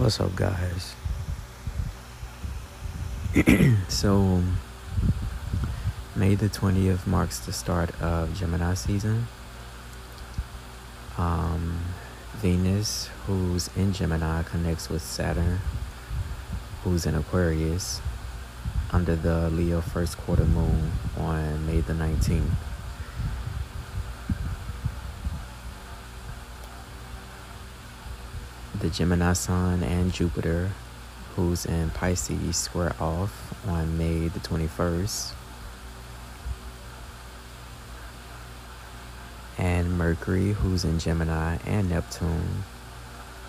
What's up, guys? so, May the 20th marks the start of Gemini season. Um, Venus, who's in Gemini, connects with Saturn, who's in Aquarius, under the Leo first quarter moon on May the 19th. The Gemini Sun and Jupiter, who's in Pisces, square off on May the 21st. And Mercury, who's in Gemini, and Neptune,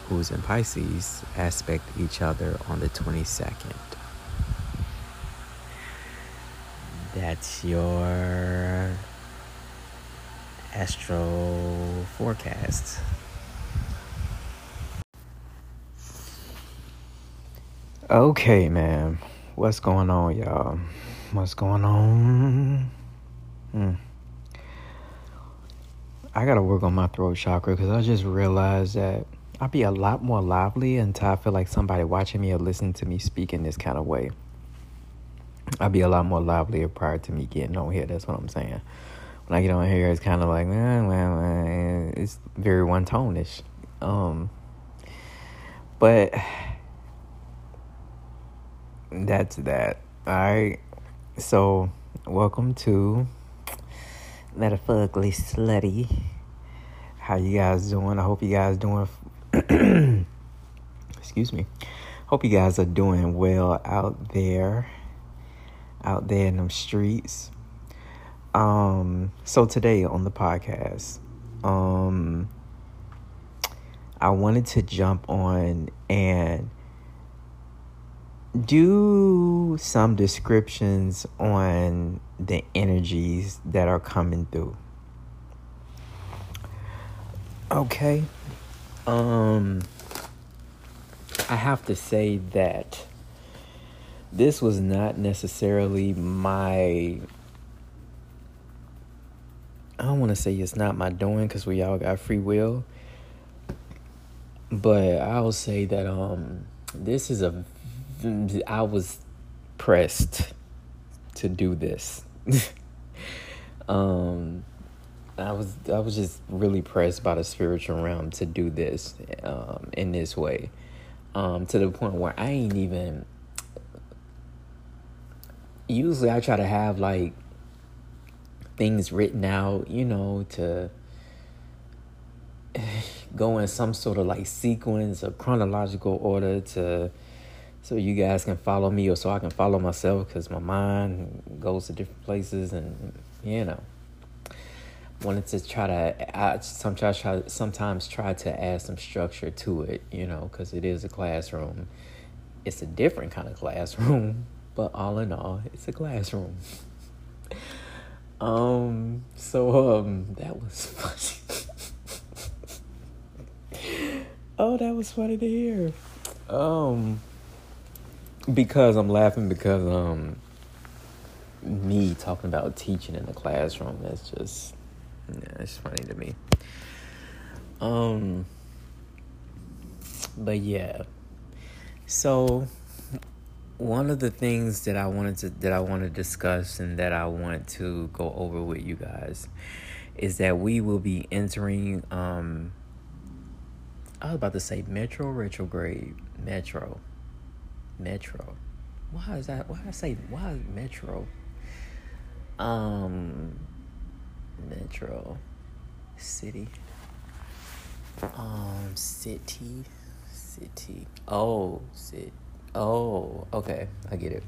who's in Pisces, aspect each other on the 22nd. That's your astro forecast. Okay, man. What's going on, y'all? What's going on? Hmm. I gotta work on my throat chakra because I just realized that I'd be a lot more lively until I feel like somebody watching me or listening to me speak in this kind of way. I'd be a lot more livelier prior to me getting on here. That's what I'm saying. When I get on here, it's kind of like, it's very one tone ish. Um, but that's that. All right. So, welcome to Metaphorically Slutty. How you guys doing? I hope you guys doing. excuse me. Hope you guys are doing well out there. Out there in them streets. Um. So today on the podcast, um, I wanted to jump on and do some descriptions on the energies that are coming through. Okay. Um I have to say that this was not necessarily my I don't want to say it's not my doing cuz we all got free will. But I'll say that um this is a I was pressed to do this. um, I was I was just really pressed by the spiritual realm to do this um, in this way, um, to the point where I ain't even. Usually, I try to have like things written out, you know, to go in some sort of like sequence or chronological order to so you guys can follow me or so I can follow myself because my mind goes to different places and you know. Wanted to try to I sometimes try sometimes try to add some structure to it you know because it is a classroom. It's a different kind of classroom but all in all it's a classroom. Um so um that was funny. Oh that was funny to hear. Um because I'm laughing because um me talking about teaching in the classroom that's just yeah, it's funny to me. Um but yeah. So one of the things that I wanted to that I want to discuss and that I want to go over with you guys is that we will be entering um I was about to say metro retrograde metro Metro. Why is that? Why I say why Metro? Um, Metro City. Um, city, city. Oh, city. Oh, okay, I get it.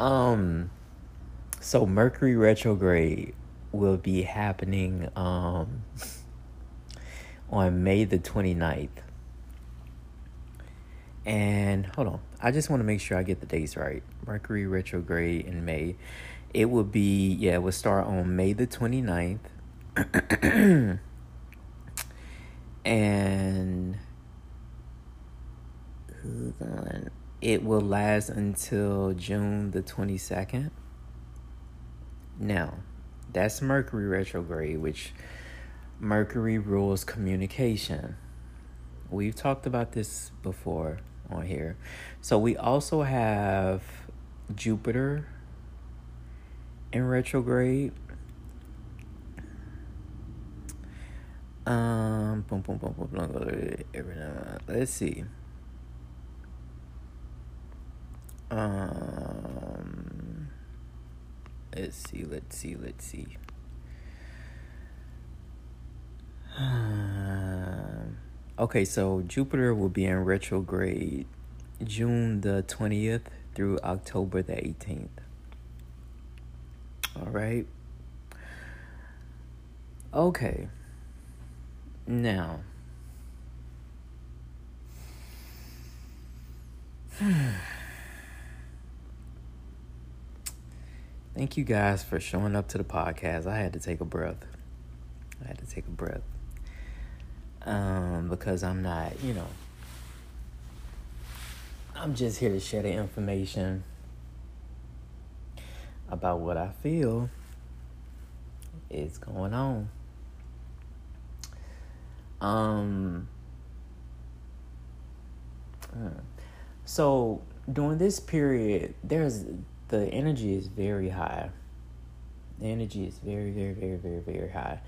Um, so Mercury retrograde will be happening um on May the 29th. And hold on, I just want to make sure I get the dates right. Mercury retrograde in May. It will be, yeah, it will start on May the 29th. and. It will last until June the 22nd. Now, that's Mercury retrograde, which Mercury rules communication. We've talked about this before on here. So we also have Jupiter in retrograde. Um, boom, boom, boom, boom, boom. Let's see. Um, let's see, let's see, let's see. Um, okay, so Jupiter will be in retrograde June the 20th through October the 18th. All right. Okay. Now, thank you guys for showing up to the podcast. I had to take a breath. I had to take a breath. Um, because I'm not, you know, I'm just here to share the information about what I feel is going on. Um, hmm. so during this period, there's the energy is very high. The energy is very, very, very, very, very high.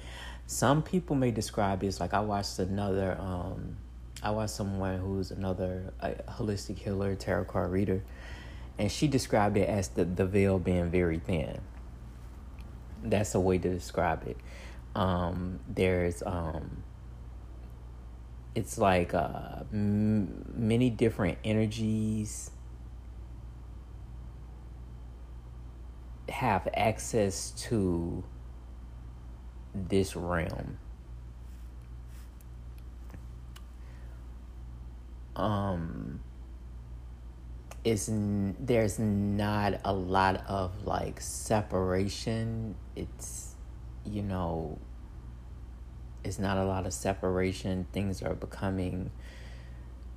Some people may describe it as like I watched another. Um, I watched someone who's another holistic healer, tarot card reader, and she described it as the the veil being very thin. That's a way to describe it. Um, there's um, it's like uh, m- many different energies have access to this realm. Um, is n- there's not a lot of like separation. It's you know it's not a lot of separation. Things are becoming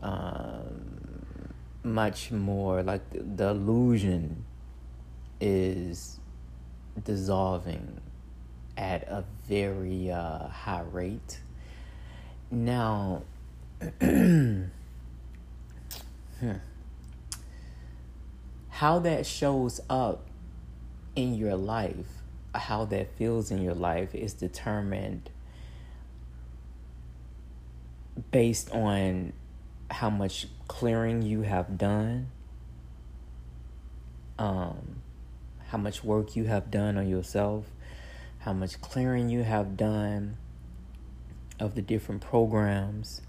um, much more like the, the illusion is dissolving at a very uh, high rate. Now, hmm, how that shows up in your life, how that feels in your life, is determined based on how much clearing you have done, um, how much work you have done on yourself, how much clearing you have done of the different programs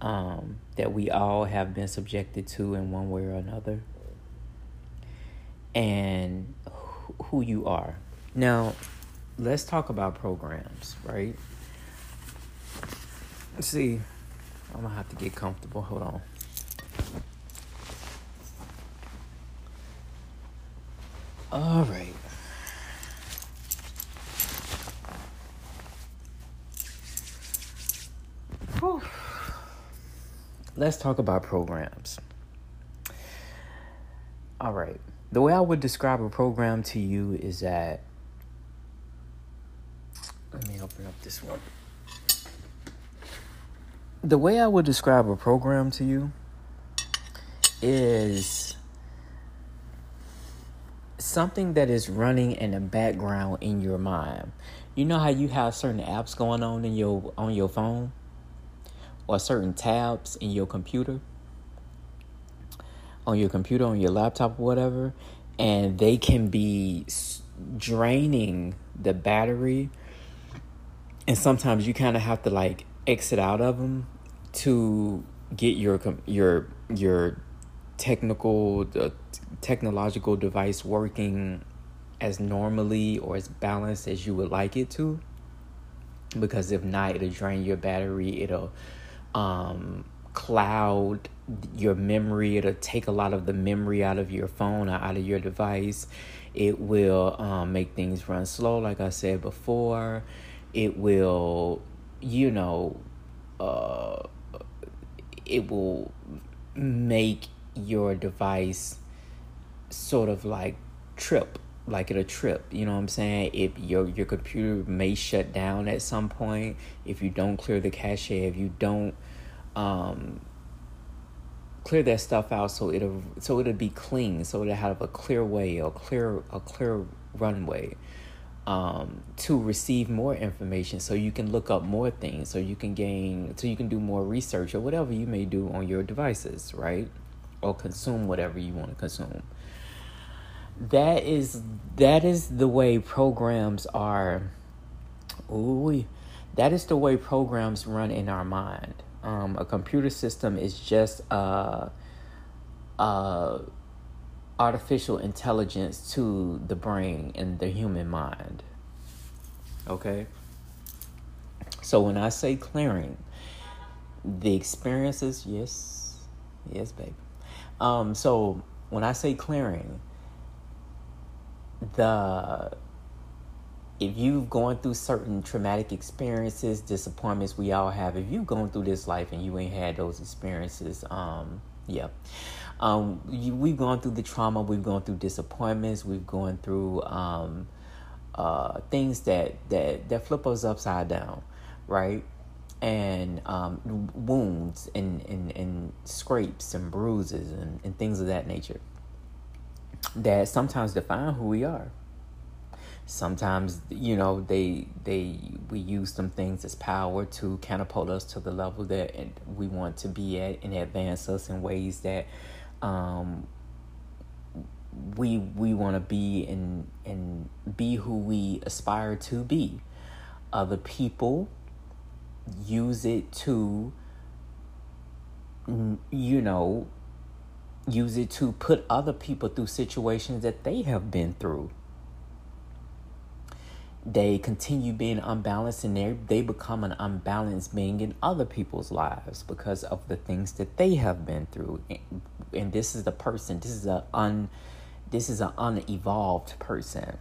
um, that we all have been subjected to in one way or another, and who you are. Now, let's talk about programs, right? Let's see. I'm gonna have to get comfortable. Hold on. All right. Let's talk about programs. All right. The way I would describe a program to you is that. Let me open up this one the way I would describe a program to you is something that is running in the background in your mind. You know how you have certain apps going on in your on your phone or certain tabs in your computer on your computer on your laptop whatever and they can be draining the battery. And sometimes you kind of have to like exit out of them to get your your your technical uh, technological device working as normally or as balanced as you would like it to. Because if not it'll drain your battery it'll um, cloud your memory. It'll take a lot of the memory out of your phone or out of your device. It will um, make things run slow like i said before. It will you know uh, it will make your device sort of like trip like it'll trip you know what i'm saying? If your your computer may shut down at some point if you don't clear the cache if you don't um clear that stuff out so it'll so it'll be clean, so it'll have a clear way, a clear a clear runway um, to receive more information so you can look up more things so you can gain so you can do more research or whatever you may do on your devices right? Or consume whatever you want to consume that is that is the way programs are ooh, that is the way programs run in our mind um, a computer system is just a, a artificial intelligence to the brain and the human mind. Okay? So when I say clearing, the experiences, yes, yes, baby. Um, so when I say clearing, the if you've gone through certain traumatic experiences, disappointments we all have, if you've gone through this life and you ain't had those experiences, um, yeah. Um, you, we've gone through the trauma, we've gone through disappointments, we've gone through um, uh, things that, that, that flip us upside down, right? And um, wounds and, and, and scrapes and bruises and, and things of that nature that sometimes define who we are. Sometimes you know they they we use some things as power to catapult us to the level that we want to be at and advance us in ways that um, we we want to be and and be who we aspire to be. Other people use it to you know use it to put other people through situations that they have been through. They continue being unbalanced and they they become an unbalanced being in other people's lives because of the things that they have been through. And this is the person this is a un this is an unevolved person.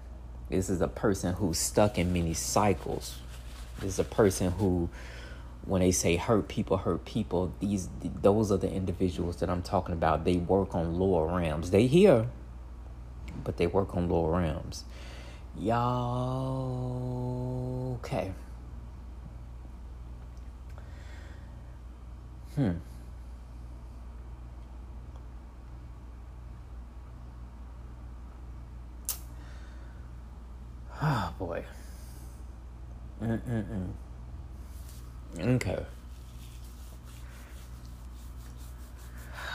This is a person who's stuck in many cycles. This is a person who when they say hurt people hurt people these those are the individuals that i'm talking about they work on lower realms they hear but they work on lower realms Y'all, okay. Hmm. Oh boy. Mm-mm-mm. Okay.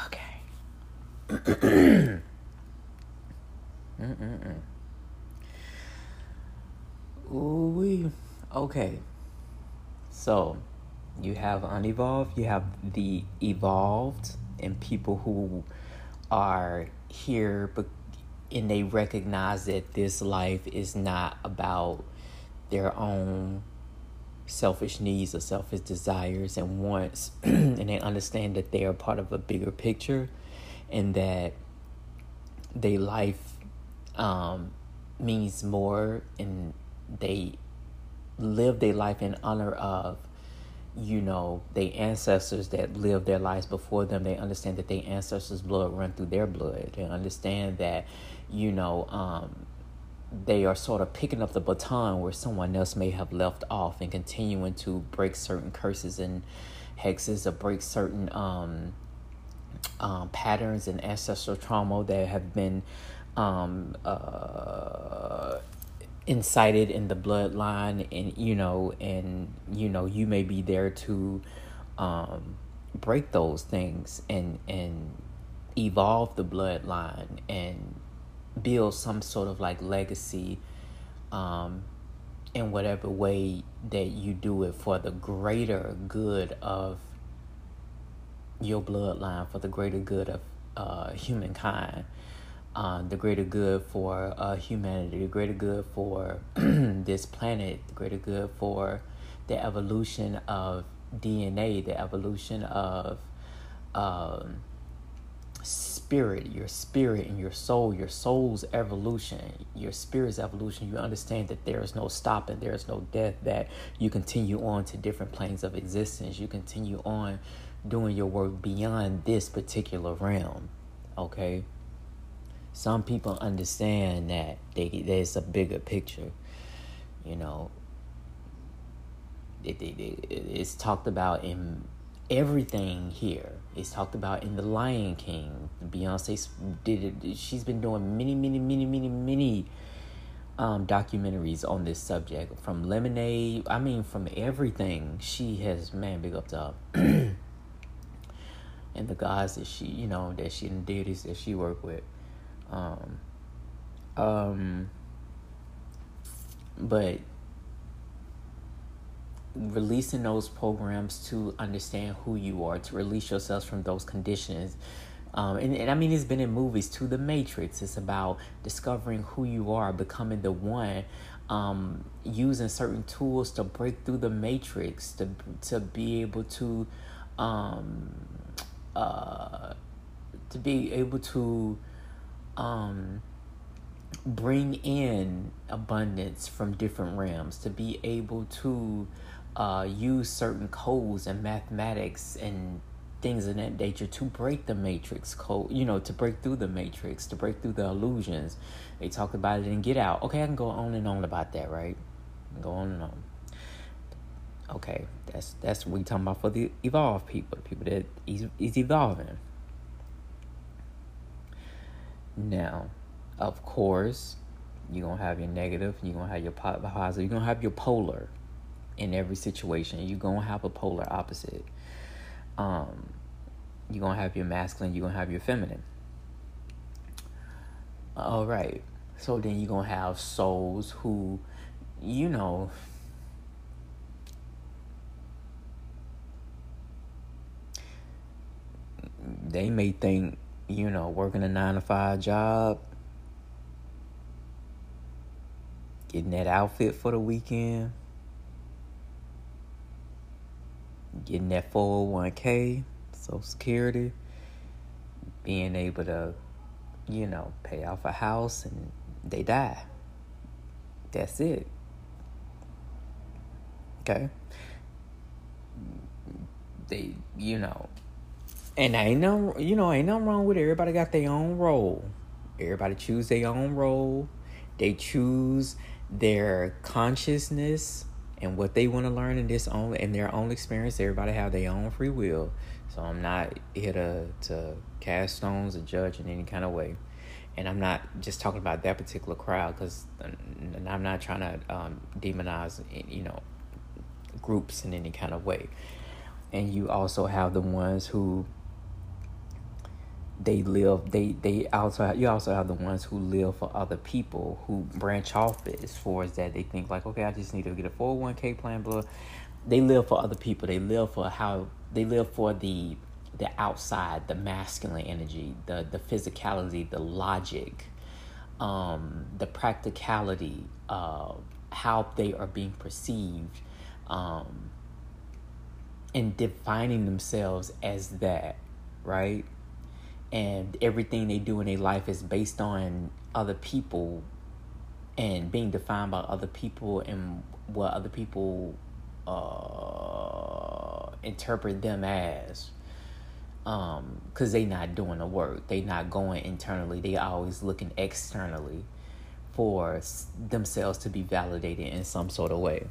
Okay. Mm-mm-mm. Ooh, okay. So, you have unevolved, you have the evolved, and people who are here, but and they recognize that this life is not about their own selfish needs or selfish desires and wants, and they understand that they are part of a bigger picture, and that their life um, means more and they live their life in honor of you know their ancestors that lived their lives before them. They understand that their ancestors blood run through their blood. They understand that you know um, they are sort of picking up the baton where someone else may have left off and continuing to break certain curses and hexes or break certain um, um, patterns and ancestral trauma that have been um, uh, incited in the bloodline and you know and you know you may be there to um, break those things and and evolve the bloodline and build some sort of like legacy um, in whatever way that you do it for the greater good of your bloodline for the greater good of uh, humankind uh, the greater good for uh, humanity, the greater good for this planet, the greater good for the evolution of DNA, the evolution of um, spirit, your spirit and your soul, your soul's evolution, your spirit's evolution. You understand that there is no stopping, there is no death, that you continue on to different planes of existence. You continue on doing your work beyond this particular realm. Okay? some people understand that they, there's a bigger picture. You know, it, it, it, it's talked about in everything here it's talked about in The Lion King. Beyonce did it. She's been doing many, many, many, many, many um, documentaries on this subject. From Lemonade, I mean, from everything she has, man, big up to her. and the guys that she, you know, that she and deities that she worked with. Um, um, but releasing those programs to understand who you are, to release yourselves from those conditions. Um, and, and I mean, it's been in movies too. The Matrix. It's about discovering who you are, becoming the one, um, using certain tools to break through the matrix, to to be able to, um, uh, to be able to, um, bring in abundance from different realms, to be able to uh, use certain codes and mathematics and things of that nature to break the matrix code, you know, to break through the matrix, to break through the illusions. They talk about it and Get Out. Okay, I can go on and on about that, right? Go on and on. Okay, that's that's what we talking about for the evolved people, the people that is, is evolving. Now, of course, you're gonna have your negative, you're gonna have your positive, you're gonna have your polar in every situation. You're gonna have a polar opposite. Um, you're gonna have your masculine, you're gonna have your feminine. All right. So then you're gonna have souls who, you know, they may think, you know, working a nine to five job, getting that outfit for the weekend getting that 401k, Social Security, being able to, you know, pay off a house and they die. That's it. Okay? They, you know, and ain't no, you know, ain't nothing wrong with it. Everybody got their own role. Everybody choose their own role. They choose their consciousness and what they want to learn in this own in their own experience. Everybody have their own free will. So I'm not here to to cast stones or judge in any kind of way. And I'm not just talking about that particular crowd because I'm not trying to um, demonize, you know, groups in any kind of way. And you also have the ones who they live they they also have, you also have the ones who live for other people who branch off it as far as that they think like okay I just need to get a 401k plan blah. They live for other people. They live for how they live for the the outside the masculine energy the the physicality the logic um the practicality of how they are being perceived um and defining themselves as that right and everything they do in their life is based on other people and being defined by other people and what other people uh, interpret them as. Um because they not doing the work. They not going internally. They always looking externally for themselves to be validated in some sort of way.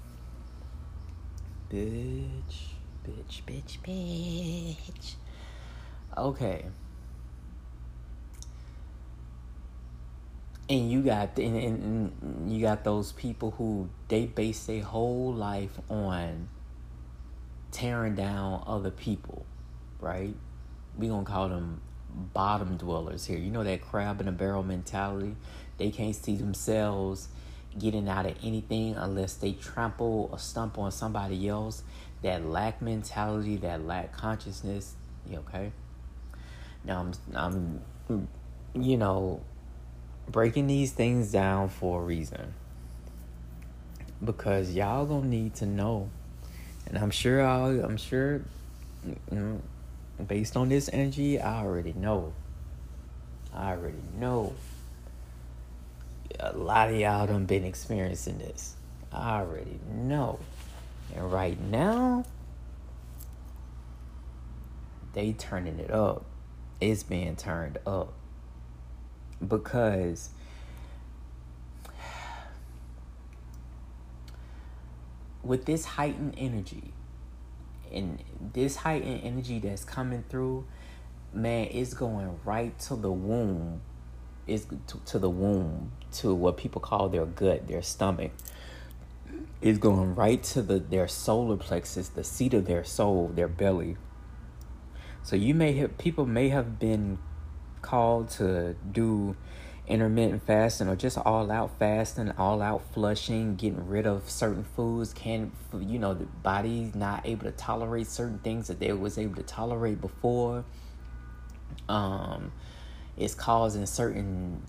Bitch bitch bitch bitch. Okay and you got and, and, you got those people who they base their whole life on tearing down other people right? We gonna call them bottom dwellers here. You know that crab in a barrel mentality? They can't see themselves getting out of anything unless they trample or stump on somebody else. That lack mentality that lack consciousness You okay? Now i'm i'm you know breaking these things down for a reason. Because y'all gonna need to know. And I'm sure I'll, I'm sure you know, based on this energy, I already know. I already know. A lot of y'all done been experiencing this. I already know. And right now, they turning it up. It's being turned up because with this heightened energy and this heightened energy that's coming through, man, it's going right to the womb. It's to, to the womb, to what people call their gut, their stomach. is going right to the their solar plexus, the seat of their soul, their belly. So you may have people may have been called to do intermittent fasting or just all out fasting, all out flushing, getting rid of certain foods, can you know the body's not able to tolerate certain things that they was able to tolerate before. Um, it's causing certain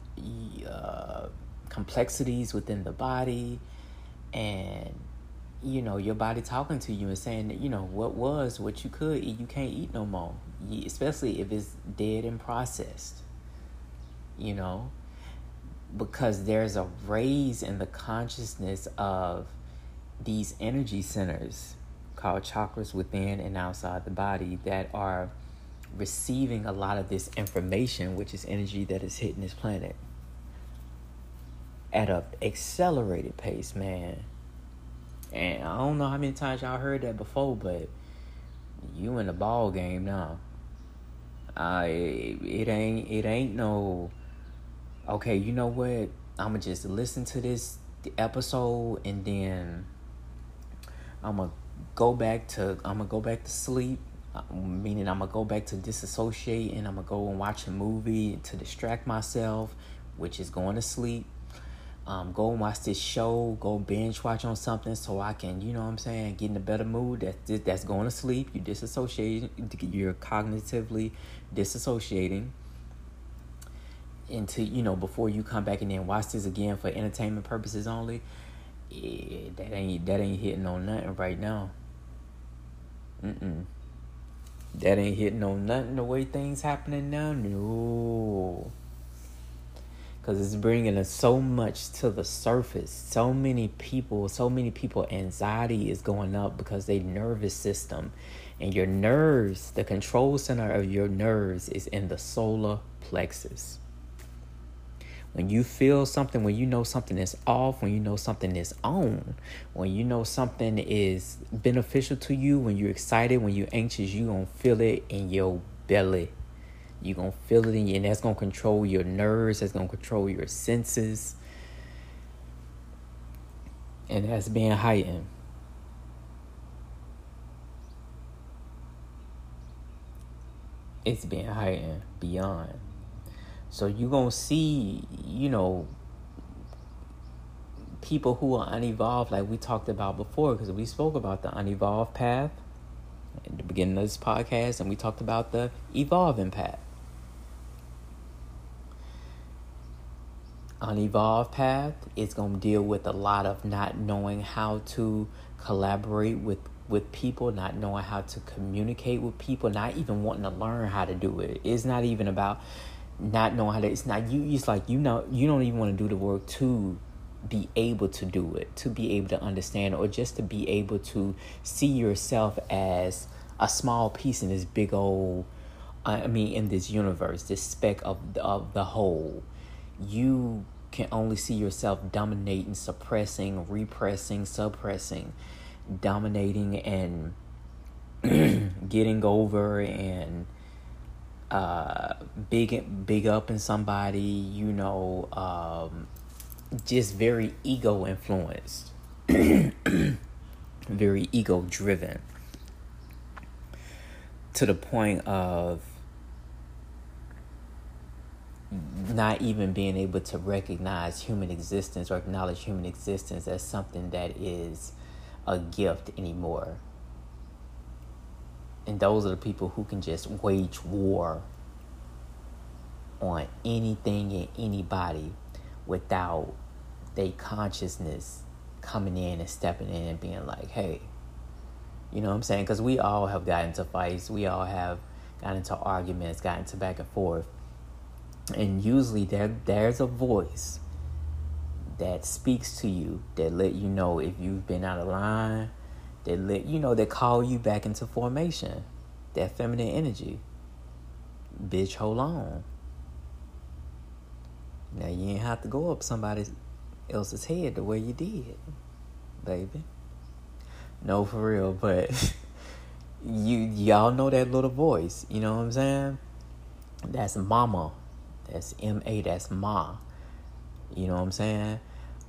uh, complexities within the body, and you know your body talking to you and saying that you know what was what you could eat, you can't eat no more, especially if it's dead and processed. You know, because there's a raise in the consciousness of these energy centers called chakras within and outside the body that are receiving a lot of this information, which is energy that is hitting this planet at a accelerated pace, man. And I don't know how many times y'all heard that before, but you in the ball game now. I it, it ain't it ain't no okay, you know what? I'm gonna just listen to this episode and then I'm gonna go back to I'm gonna go back to sleep. Uh, meaning I'm gonna go back to disassociate and I'm gonna go and watch a movie to distract myself, which is going to sleep. Um, go and watch this show, go binge watch on something so I can, you know what I'm saying, get in a better mood. That's that's going to sleep. You disassociate. You're cognitively disassociating into you know before you come back and then watch this again for entertainment purposes only yeah, that ain't that ain't hitting on nothing right now Mm-mm. that ain't hitting on nothing the way things happening now no because it's bringing us so much to the surface. So many people so many people anxiety is going up because they nervous system. And your nerves the control center of your nerves is in the solar plexus. When you feel something, when you know something is off, when you know something is on, when you know something is beneficial to you, when you're excited, when you're anxious, you're going to feel it in your belly. You're going to feel it in you, and that's going to control your nerves, that's going to control your senses. And that's being heightened. It's being heightened beyond. So you're going to see, you know, people who are unevolved, like we talked about before, because we spoke about the unevolved path at the beginning of this podcast, and we talked about the evolving path. Unevolved path is going to deal with a lot of not knowing how to collaborate with with people, not knowing how to communicate with people, not even wanting to learn how to do it. It's not even about not knowing how to it's not you it's like you know you don't even want to do the work to be able to do it to be able to understand or just to be able to see yourself as a small piece in this big old i mean in this universe this speck of of the whole you can only see yourself dominating suppressing repressing suppressing dominating and getting over and uh, big big up in somebody, you know, um, just very ego influenced, very ego driven, to the point of not even being able to recognize human existence or acknowledge human existence as something that is a gift anymore and those are the people who can just wage war on anything and anybody without their consciousness coming in and stepping in and being like, hey, you know what I'm saying? Because we all have gotten into fights, we all have gotten into arguments, gotten into back and forth. And usually there there's a voice that speaks to you that let you know if you've been out of line, that let you know that call you back into formation. That feminine energy. Bitch, hold on. Now you ain't have to go up somebody else's head the way you did, baby. No, for real, but you y'all know that little voice. You know what I'm saying? That's mama. That's M A. That's ma. You know what I'm saying?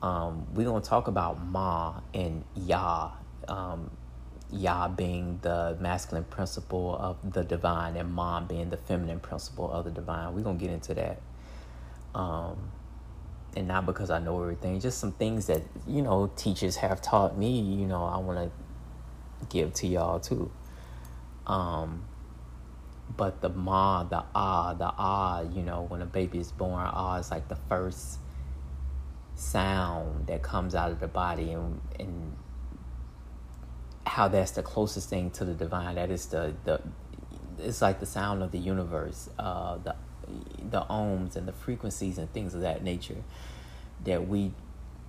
Um, we're gonna talk about ma and ya. Um, ya being the masculine principle of the divine, and ma being the feminine principle of the divine. We're gonna get into that. Um, and not because I know everything, just some things that you know teachers have taught me. You know, I want to give to y'all too. Um, but the ma, the ah, the ah, you know, when a baby is born, ah is like the first sound that comes out of the body, and and how that's the closest thing to the divine. That is the the it's like the sound of the universe, uh, the the ohms and the frequencies and things of that nature that we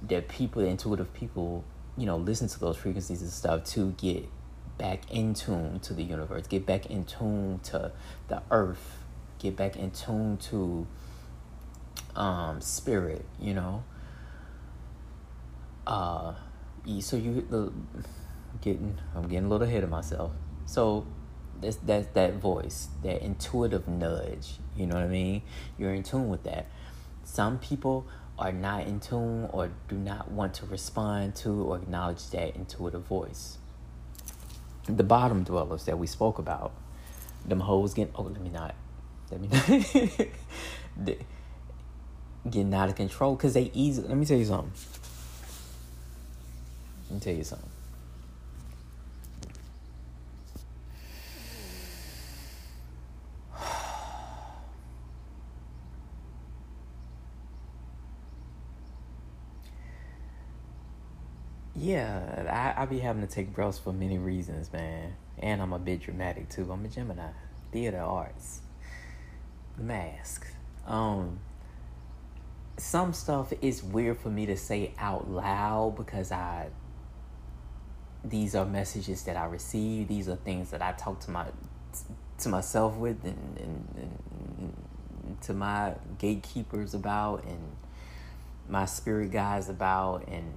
that people intuitive people you know listen to those frequencies and stuff to get back in tune to the universe, get back in tune to the earth, get back in tune to um, spirit, you know. Uh, so you the getting I'm getting a little ahead of myself. So that's that's that voice, that intuitive nudge. You know what I mean? You're in tune with that. Some people are not in tune or do not want to respond to or acknowledge that intuitive voice the bottom dwellers that we spoke about, them hoes getting oh let me not let me not getting out of control because they easy. Let me tell you something. Let me tell you something. Yeah, I, I be having to take breaths for many reasons, man. And I'm a bit dramatic too. I'm a Gemini. Theater arts. Mask. Um some stuff is weird for me to say out loud because I these are messages that I receive. These are things that I talk to my to myself with and, and, and to my gatekeepers about and my spirit guides about and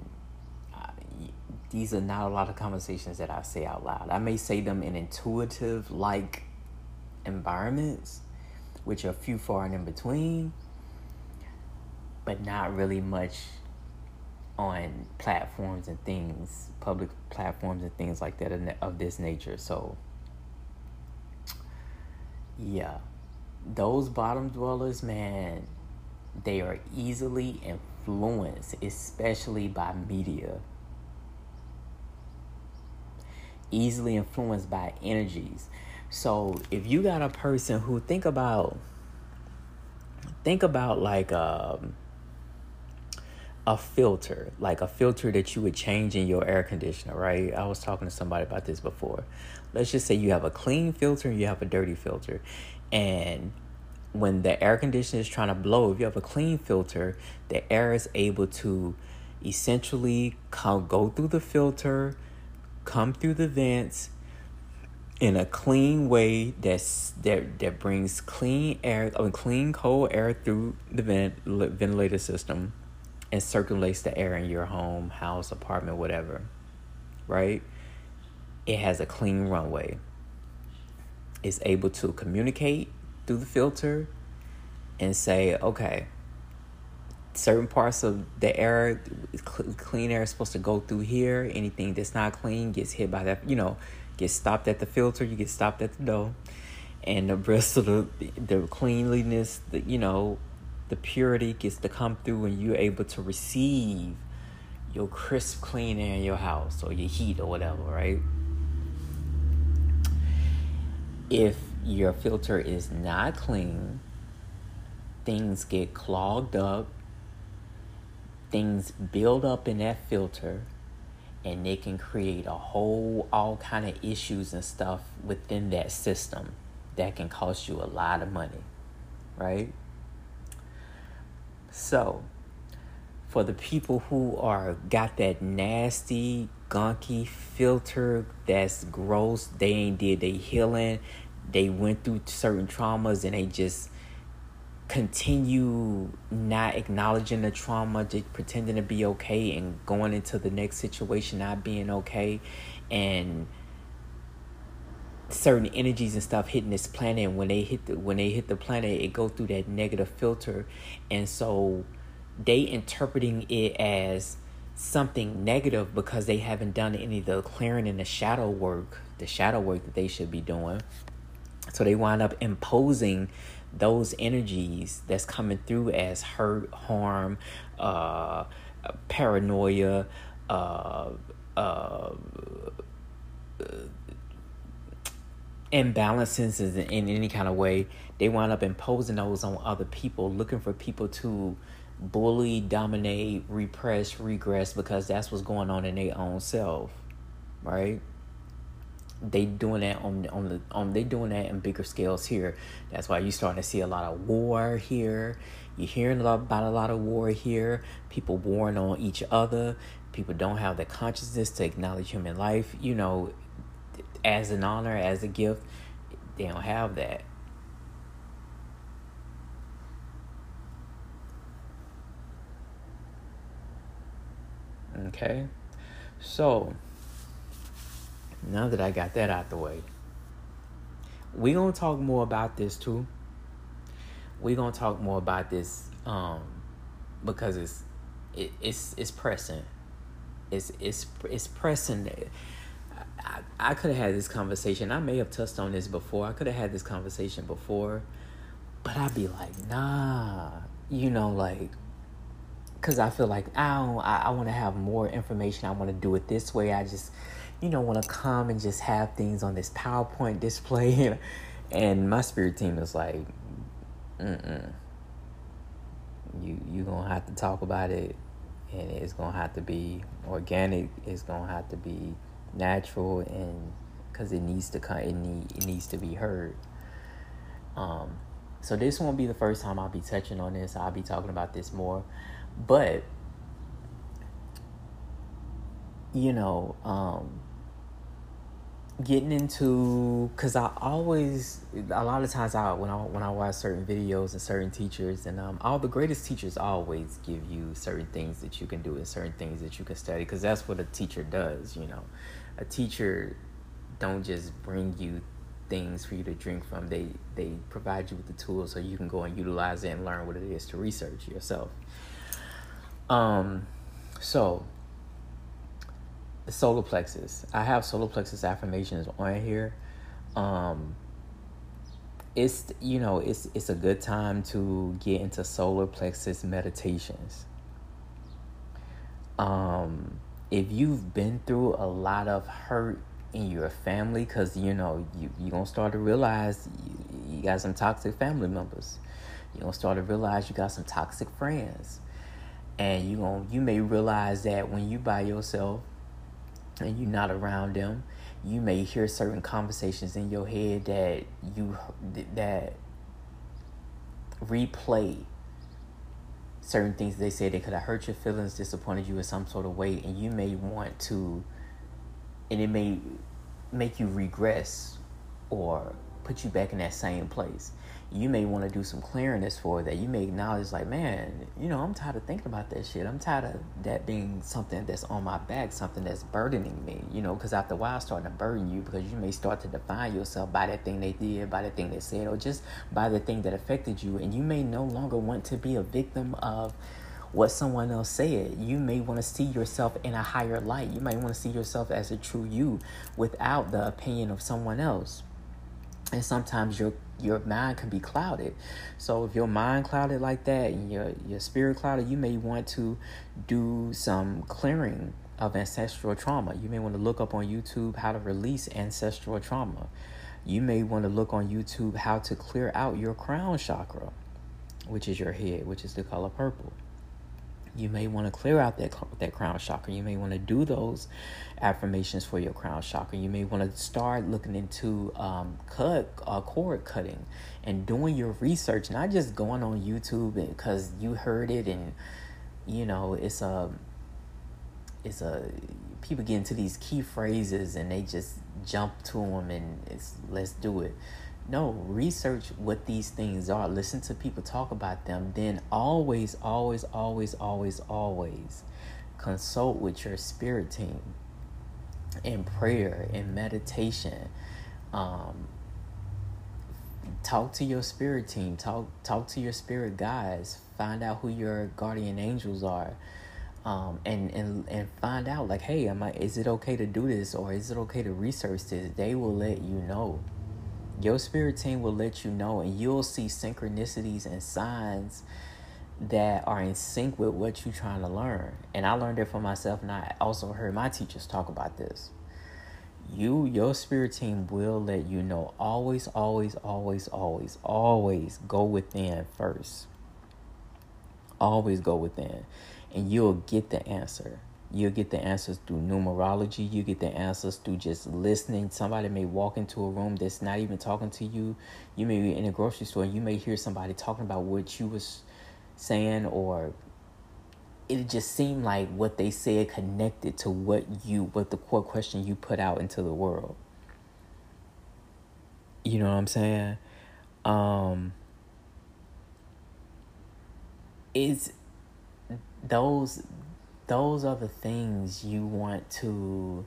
these are not a lot of conversations that I say out loud. I may say them in intuitive like environments, which are few far and in between, but not really much on platforms and things, public platforms and things like that of this nature. So, yeah, those bottom dwellers, man, they are easily influenced, especially by media easily influenced by energies. So if you got a person who think about think about like um, a filter, like a filter that you would change in your air conditioner, right? I was talking to somebody about this before. Let's just say you have a clean filter and you have a dirty filter. And when the air conditioner is trying to blow, if you have a clean filter, the air is able to essentially come, go through the filter, come through the vents in a clean way that's that that brings clean air I mean, clean cold air through the vent ventilator system and circulates the air in your home, house, apartment, whatever. Right? It has a clean runway. It's able to communicate through the filter and say, okay, certain parts of the air, clean air is supposed to go through here. Anything that's not clean gets hit by that, you know, gets stopped at the filter, you get stopped at the door. And the rest of the the cleanliness, the you know, the purity gets to come through and you're able to receive your crisp clean air in your house or your heat or whatever, right? If your filter is not clean, things get clogged up things build up in that filter and they can create a whole all kind of issues and stuff within that system that can cost you a lot of money right? So for the people who are got that nasty gunky filter that's gross they ain't did they healing they went through certain traumas and they just continue not acknowledging the trauma, just pretending to be okay and going into the next situation not being okay. And certain energies and stuff hitting this planet and when they hit the when they hit the planet it go through that negative filter. And so they interpreting it as something negative because they haven't done any of the clearing and the shadow work the shadow work that they should be doing so they wind up imposing those energies that's coming through as hurt harm uh paranoia uh uh imbalances in any kind of way, they wind up imposing those on other people, looking for people to bully, dominate, repress, regress because that's what's going on in their own self, right? They doing that on on the on they doing that in bigger scales here. That's why you're starting to see a lot of war here. You're hearing a lot about a lot of war here. People warring on each other. People don't have the consciousness to acknowledge human life. You know, as an honor, as a gift. They don't have that. Okay, so now that I got that out the way, we're gonna talk more about this too. We're gonna talk more about this um, because it's it, it's it's pressing. It's it's it's pressing. I, I could have had this conversation. I may have touched on this before. I could have had this conversation before, but I'd be like, nah, you know, like, because I feel like I don't, I, I want to have more information. I want to do it this way. I just, you know, want to come and just have things on this PowerPoint display. and my spirit team is like, mm You you gonna have to talk about it, and it's gonna have to be organic. It's gonna have to be natural and because it needs to come it, need, it needs to be heard um so this won't be the first time i'll be touching on this i'll be talking about this more but you know um getting into because I always a lot of times I when I when I watch certain videos and certain teachers and um all the greatest teachers always give you certain things that you can do and certain things that you can study because that's what a teacher does you know a teacher don't just bring you things for you to drink from. They they provide you with the tools so you can go and utilize it and learn what it is to research yourself. Um, so solar plexus. I have solar plexus affirmations on here. Um, it's you know it's it's a good time to get into solar plexus meditations. Um, if you've been through a lot of hurt in your family, because you know you you gonna start to realize you, you got some toxic family members. You gonna start to realize you got some toxic friends, and you gonna you may realize that when you by yourself and you're not around them, you may hear certain conversations in your head that you that replay certain things they said they could have hurt your feelings, disappointed you in some sort of way, and you may want to, and it may make you regress or put you back in that same place you may want to do some cleariness for that. You may acknowledge, like, man, you know, I'm tired of thinking about that shit. I'm tired of that being something that's on my back, something that's burdening me, you know, because after a while, it's starting to burden you because you may start to define yourself by that thing they did, by the thing they said, or just by the thing that affected you. And you may no longer want to be a victim of what someone else said. You may want to see yourself in a higher light. You might want to see yourself as a true you without the opinion of someone else. And sometimes your your mind can be clouded. So if your mind clouded like that and your your spirit clouded, you may want to do some clearing of ancestral trauma. You may want to look up on YouTube how to release ancestral trauma. You may want to look on YouTube how to clear out your crown chakra, which is your head, which is the color purple you may want to clear out that that crown chakra. You may want to do those affirmations for your crown chakra. You may want to start looking into um, cut uh, cord cutting and doing your research, not just going on YouTube because you heard it and you know it's a it's a people get into these key phrases and they just jump to them and it's let's do it. No, research what these things are. Listen to people talk about them. Then always, always, always, always, always consult with your spirit team in prayer, in meditation, Um, talk to your spirit team. Talk talk to your spirit guides. Find out who your guardian angels are. Um, and, and and find out like, hey, am I? Is it okay to do this or is it okay to research this? They will let you know. Your spirit team will let you know, and you'll see synchronicities and signs that are in sync with what you're trying to learn. And I learned it for myself, and I also heard my teachers talk about this. You, your spirit team will let you know. Always, always, always, always, always go within first. Always go within, and you'll get the answer. You'll get the answers through numerology. You get the answers through just listening. Somebody may walk into a room that's not even talking to you. You may be in a grocery store you may hear somebody talking about what you was saying or it just seemed like what they said connected to what you what the core question you put out into the world you know what i'm saying um is those those are the things you want to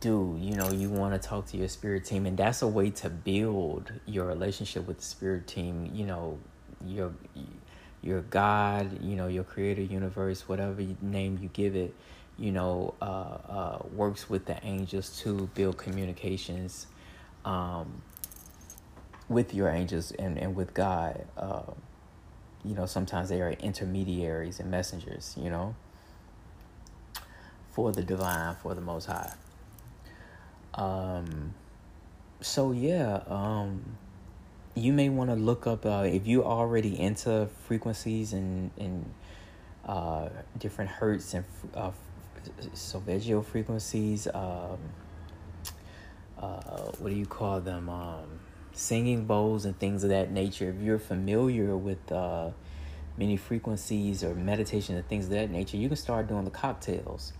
do. You know you want to talk to your spirit team and that's a way to build your relationship with the spirit team. You know your your god you know your creator universe whatever name you give it you know uh, uh, works with the angels to build communications um, with your angels and, and with god uh, you know sometimes they are intermediaries and messengers you know for the divine for the most high um, so yeah, um, you may want to look up uh, if you're already into frequencies and and uh, different hertz and uh, solfeggio frequencies. Um, uh, what do you call them? Um, singing bowls and things of that nature. If you're familiar with uh, many frequencies or meditation and things of that nature, you can start doing the cocktails.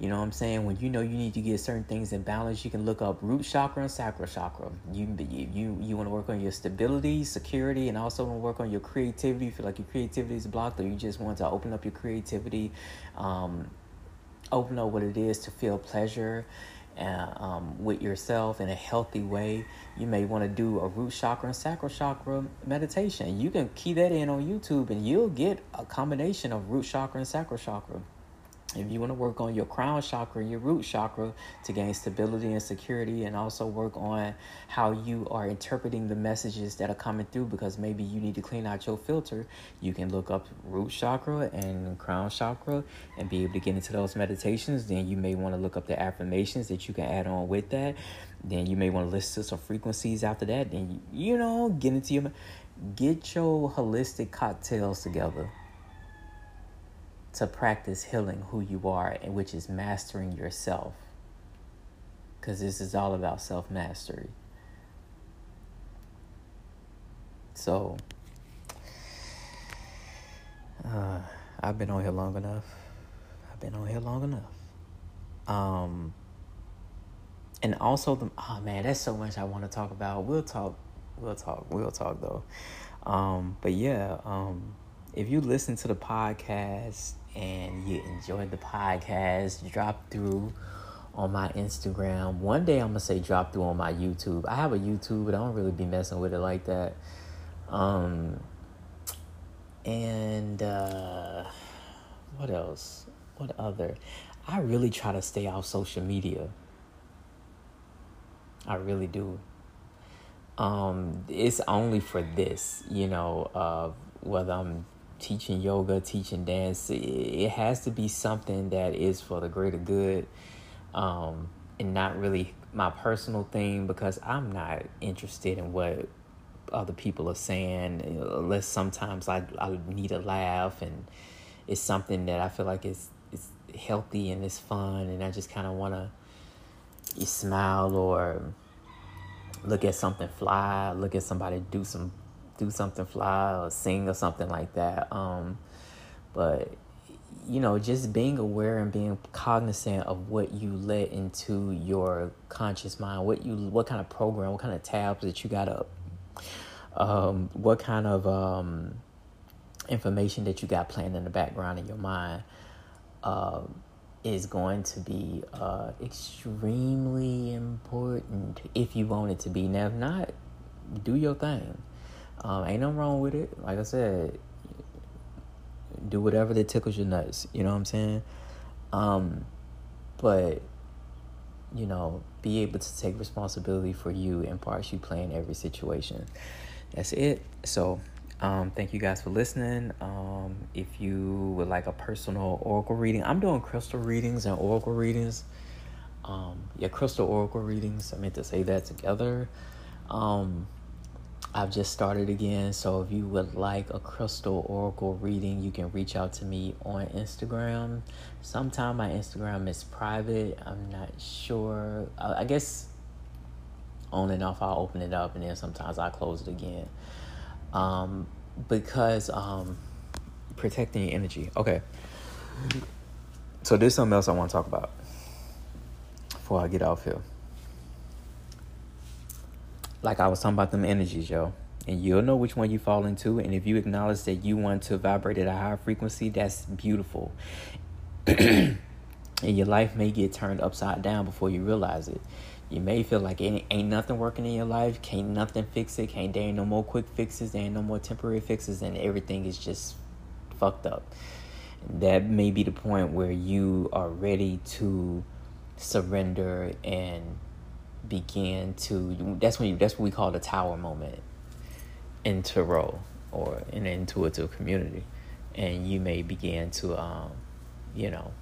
You know what I'm saying? When you know you need to get certain things in balance, you can look up root chakra and sacral chakra. You you you want to work on your stability, security, and also want to work on your creativity. You feel like your creativity is blocked, or you just want to open up your creativity, um, open up what it is to feel pleasure. Uh, um, with yourself in a healthy way, you may want to do a root chakra and sacral chakra meditation. You can key that in on YouTube, and you'll get a combination of root chakra and sacral chakra. If you want to work on your crown chakra your root chakra to gain stability and security, and also work on how you are interpreting the messages that are coming through, because maybe you need to clean out your filter, you can look up root chakra and crown chakra and be able to get into those meditations. Then you may want to look up the affirmations that you can add on with that. Then you may want to listen to some frequencies after that. Then, you know, get into your, get your holistic cocktails together to practice healing who you are, and which is mastering yourself. Because this is all about self mastery. So, uh, I've been on here long enough. I've been on here long enough. Um, and also the oh man, that's so much I want to talk about. We'll talk. We'll talk. We'll talk though. Um, but yeah, um, if you listen to the podcast and you enjoyed the podcast, drop through on my Instagram. One day I'm gonna say drop through on my YouTube. I have a YouTube, but I don't really be messing with it like that. Um, and uh, what else? What other? I really try to stay off social media. I really do. Um, it's only for this, you know, uh, whether I'm teaching yoga, teaching dance, it has to be something that is for the greater good um, and not really my personal thing because I'm not interested in what other people are saying unless sometimes I, I need a laugh and it's something that I feel like is it's healthy and it's fun and I just kind of want to smile or look at something fly, look at somebody do some do something fly or sing or something like that. Um, but you know, just being aware and being cognizant of what you let into your conscious mind, what you, what kind of program, what kind of tabs that you got up, um, what kind of um, information that you got playing in the background in your mind. Um, is going to be uh, extremely important if you want it to be. Now, if not, do your thing. Um, ain't nothing wrong with it. Like I said, do whatever that tickles your nuts. You know what I'm saying? Um, but you know, be able to take responsibility for you and parts you play in every situation. That's it. So, um, thank you guys for listening. Um, if you would like a personal oracle reading, I'm doing crystal readings and oracle readings. Um, yeah, crystal oracle readings. I meant to say that together. Um, I've just started again, so if you would like a crystal oracle reading, you can reach out to me on Instagram. Sometime my Instagram is private. I'm not sure. I guess on and off, I'll open it up, and then sometimes I close it again. Um, because um, protecting energy. Okay. So there's something else I want to talk about before I get off here like I was talking about them energies, yo. And you'll know which one you fall into. And if you acknowledge that you want to vibrate at a higher frequency, that's beautiful. and your life may get turned upside down before you realize it. You may feel like ain't, ain't nothing working in your life, can't nothing fix it, can't there ain't no more quick fixes, there ain't no more temporary fixes, and everything is just fucked up. That may be the point where you are ready to surrender and begin to that's when you, that's what we call the tower moment in tarot or in an intuitive community. And you may begin to um, you know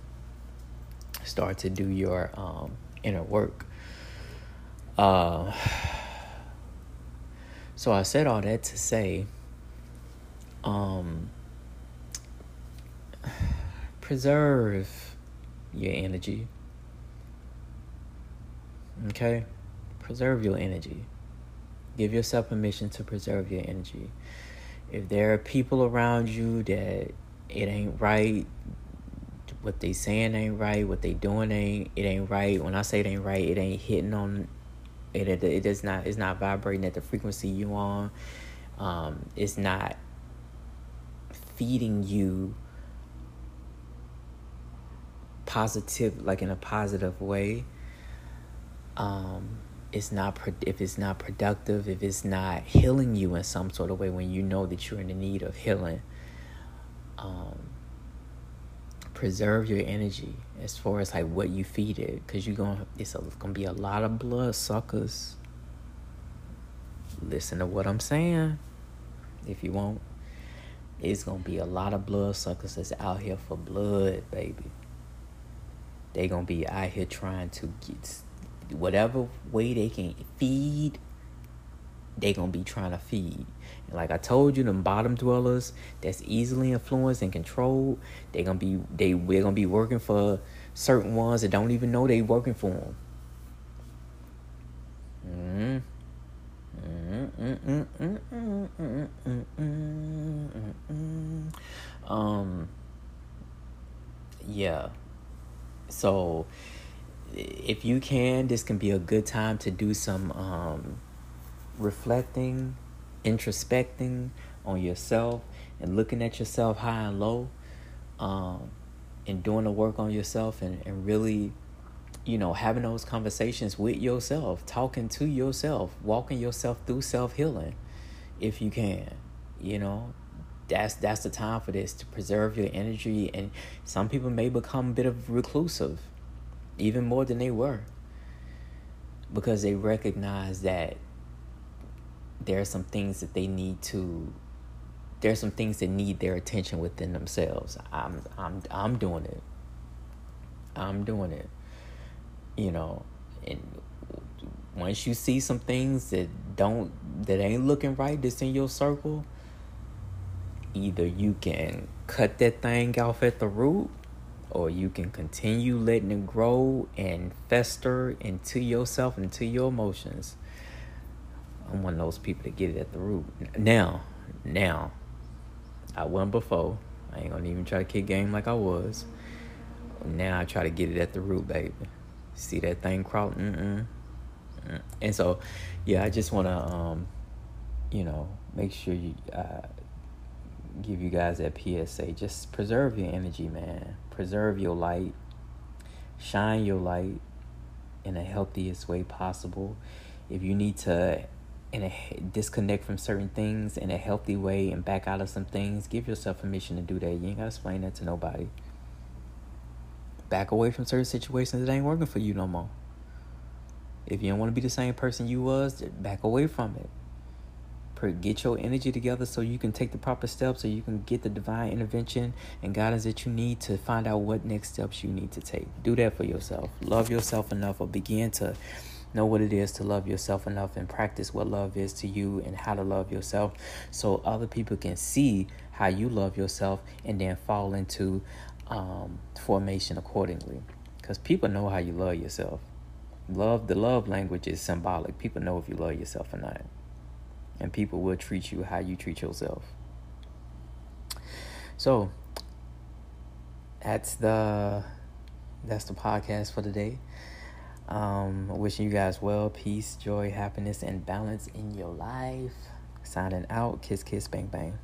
start to do your um, inner work. Uh, so i said all that to say um, preserve your energy. Okay? Preserve your energy. Give yourself permission to preserve your energy. If there are people around you that it ain't right, what they saying ain't right, what they doing ain't it ain't right. When I say it ain't right, it ain't hitting on it. It, it is not. It's not vibrating at the frequency you on. Um, it's not feeding you positive, like in a positive way um, it's not if it's not productive, if it's not healing you in some sort of way when you know that you're in the need of healing. Um, preserve your energy as far as like what you feed it, because you're gonna it's, a, it's gonna be a lot of blood suckers. Listen to what I'm saying, if you won't. It's gonna be a lot of blood suckers that's out here for blood, baby. They gonna be out here trying to get whatever way they can feed, they gonna be trying to feed. And like I told you, them bottom dwellers that's easily influenced and controlled, they gonna be they we're gonna be working for certain ones that don't even know they working for them. Mm-hmm. Mm-hmm. Mm-hmm. mm-hmm. Um, yeah. So if you can, this can be a good time to do some um, reflecting, introspecting on yourself, and looking at yourself high and low, um, and doing the work on yourself, and, and really, you know, having those conversations with yourself, talking to yourself, walking yourself through self healing, if you can, you know. That's that's the time for this to preserve your energy, and some people may become a bit of reclusive even more than they were. Because they recognize that there are some things that they need to there are some things that need their attention within themselves. I'm i'm i'm doing it. I'm doing it. You know and once you see some things that don't that ain't looking right that's in your circle either you can cut that thing off at the root or you can continue letting it grow and fester into yourself, and into your emotions. I'm one of those people that get it at the root. Now, now, I wasn't before. I ain't gonna even try to kick game like I was. Now I try to get it at the root, baby. See that thing crawl? Mm-mm. And so, yeah, I just wanna, um, you know, make sure you uh, give you guys that PSA. Just preserve your energy, man preserve your light, shine your light in the healthiest way possible. If you need to in a disconnect from certain things in a healthy way and back out of some things, give yourself permission to do that. You ain't gotta explain that to nobody. Back away from certain situations that ain't working for you no more. If you don't want to be the same person you was, back away from it. Get your energy together so you can take the proper steps, so you can get the divine intervention and guidance that you need to find out what next steps you need to take. Do that for yourself. Love yourself enough, or begin to know what it is to love yourself enough and practice what love is to you and how to love yourself so other people can see how you love yourself and then fall into um, formation accordingly because people know how you love yourself love the love language is symbolic people know if you love yourself or not and people will treat you how you treat yourself. So that's the that's the podcast for today. Um, wishing you guys well, peace, joy, happiness, and balance in your life. Signing out. Kiss, kiss, bang, bang.